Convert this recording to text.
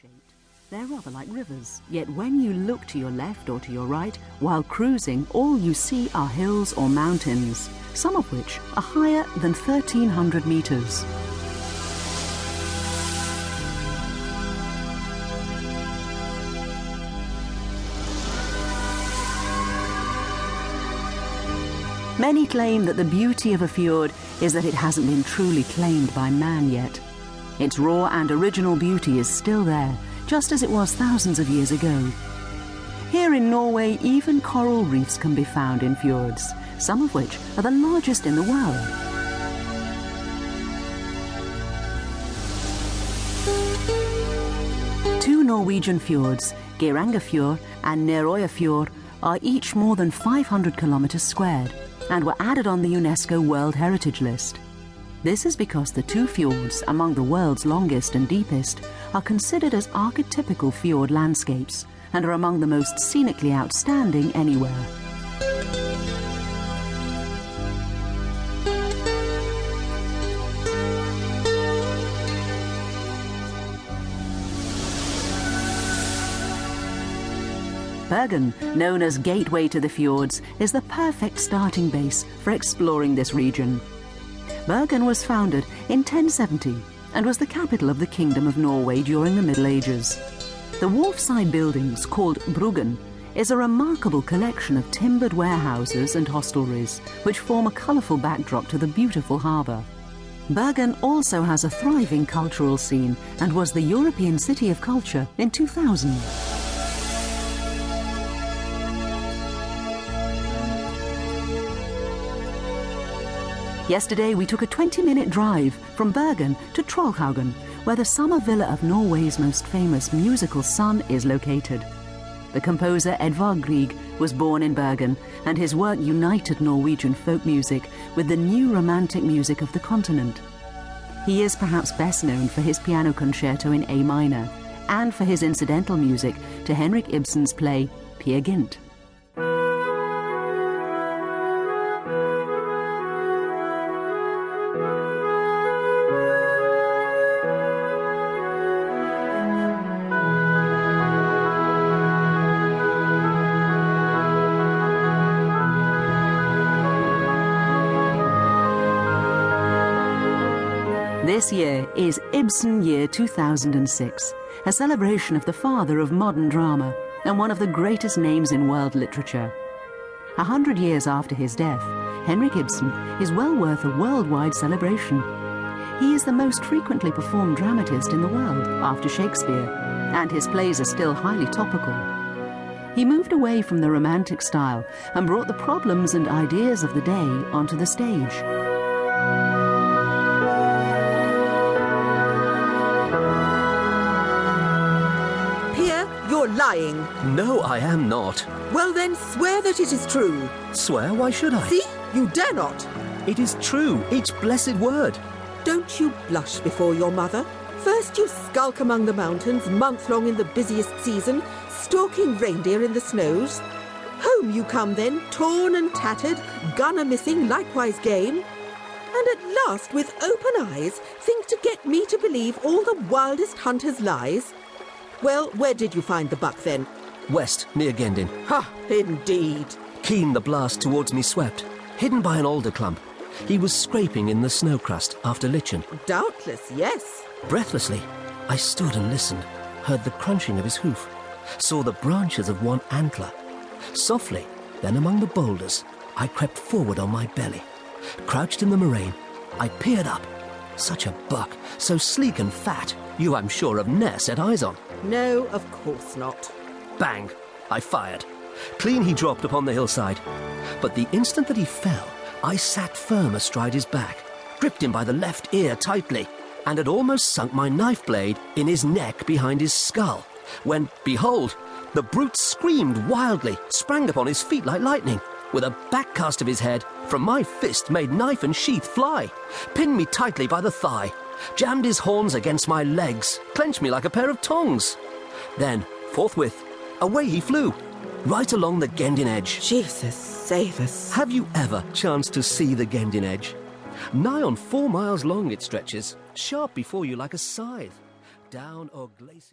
shaped. They're rather like rivers, yet when you look to your left or to your right, while cruising, all you see are hills or mountains, some of which are higher than 1,300 metres. Many claim that the beauty of a fjord is that it hasn't been truly claimed by man yet. Its raw and original beauty is still there, just as it was thousands of years ago. Here in Norway, even coral reefs can be found in fjords, some of which are the largest in the world. Two Norwegian fjords, Geirangerfjord and Nærøyafjord, are each more than 500 kilometers squared and were added on the UNESCO World Heritage List. This is because the two fjords, among the world's longest and deepest, are considered as archetypical fjord landscapes and are among the most scenically outstanding anywhere. Bergen, known as Gateway to the Fjords, is the perfect starting base for exploring this region. Bergen was founded in 1070 and was the capital of the Kingdom of Norway during the Middle Ages. The wharfside buildings, called Bryggen, is a remarkable collection of timbered warehouses and hostelries, which form a colourful backdrop to the beautiful harbour. Bergen also has a thriving cultural scene and was the European City of Culture in 2000. Yesterday, we took a 20 minute drive from Bergen to Troldhaugen, where the summer villa of Norway's most famous musical son is located. The composer Edvard Grieg was born in Bergen, and his work united Norwegian folk music with the new romantic music of the continent. He is perhaps best known for his piano concerto in A minor and for his incidental music to Henrik Ibsen's play Peer Gynt. This year is Ibsen Year 2006, a celebration of the father of modern drama and one of the greatest names in world literature. A hundred years after his death, Henrik Ibsen is well worth a worldwide celebration. He is the most frequently performed dramatist in the world after Shakespeare, and his plays are still highly topical. He moved away from the romantic style and brought the problems and ideas of the day onto the stage. Lying. No, I am not. Well, then swear that it is true. Swear? Why should I? See? You dare not. It is true, each blessed word. Don't you blush before your mother? First you skulk among the mountains, month long in the busiest season, stalking reindeer in the snows. Home you come then, torn and tattered, gunner missing, likewise game. And at last, with open eyes, think to get me to believe all the wildest hunter's lies. Well, where did you find the buck then? West, near Gendin. Ha, indeed. Keen the blast towards me swept, hidden by an alder clump. He was scraping in the snow crust after lichen. Doubtless, yes. Breathlessly, I stood and listened, heard the crunching of his hoof, saw the branches of one antler. Softly, then among the boulders, I crept forward on my belly. Crouched in the moraine, I peered up. Such a buck, so sleek and fat, you, I'm sure, have ne'er set eyes on. No, of course not. Bang! I fired. Clean he dropped upon the hillside. But the instant that he fell, I sat firm astride his back, gripped him by the left ear tightly, and had almost sunk my knife blade in his neck behind his skull, when, behold, the brute screamed wildly, sprang upon his feet like lightning. With a back cast of his head, from my fist made knife and sheath fly, pinned me tightly by the thigh, jammed his horns against my legs, clenched me like a pair of tongs. Then, forthwith, away he flew, right along the Gendin edge. Jesus, save us. Have you ever chanced to see the Gendin edge? Nigh on four miles long it stretches, sharp before you like a scythe. Down or glacier.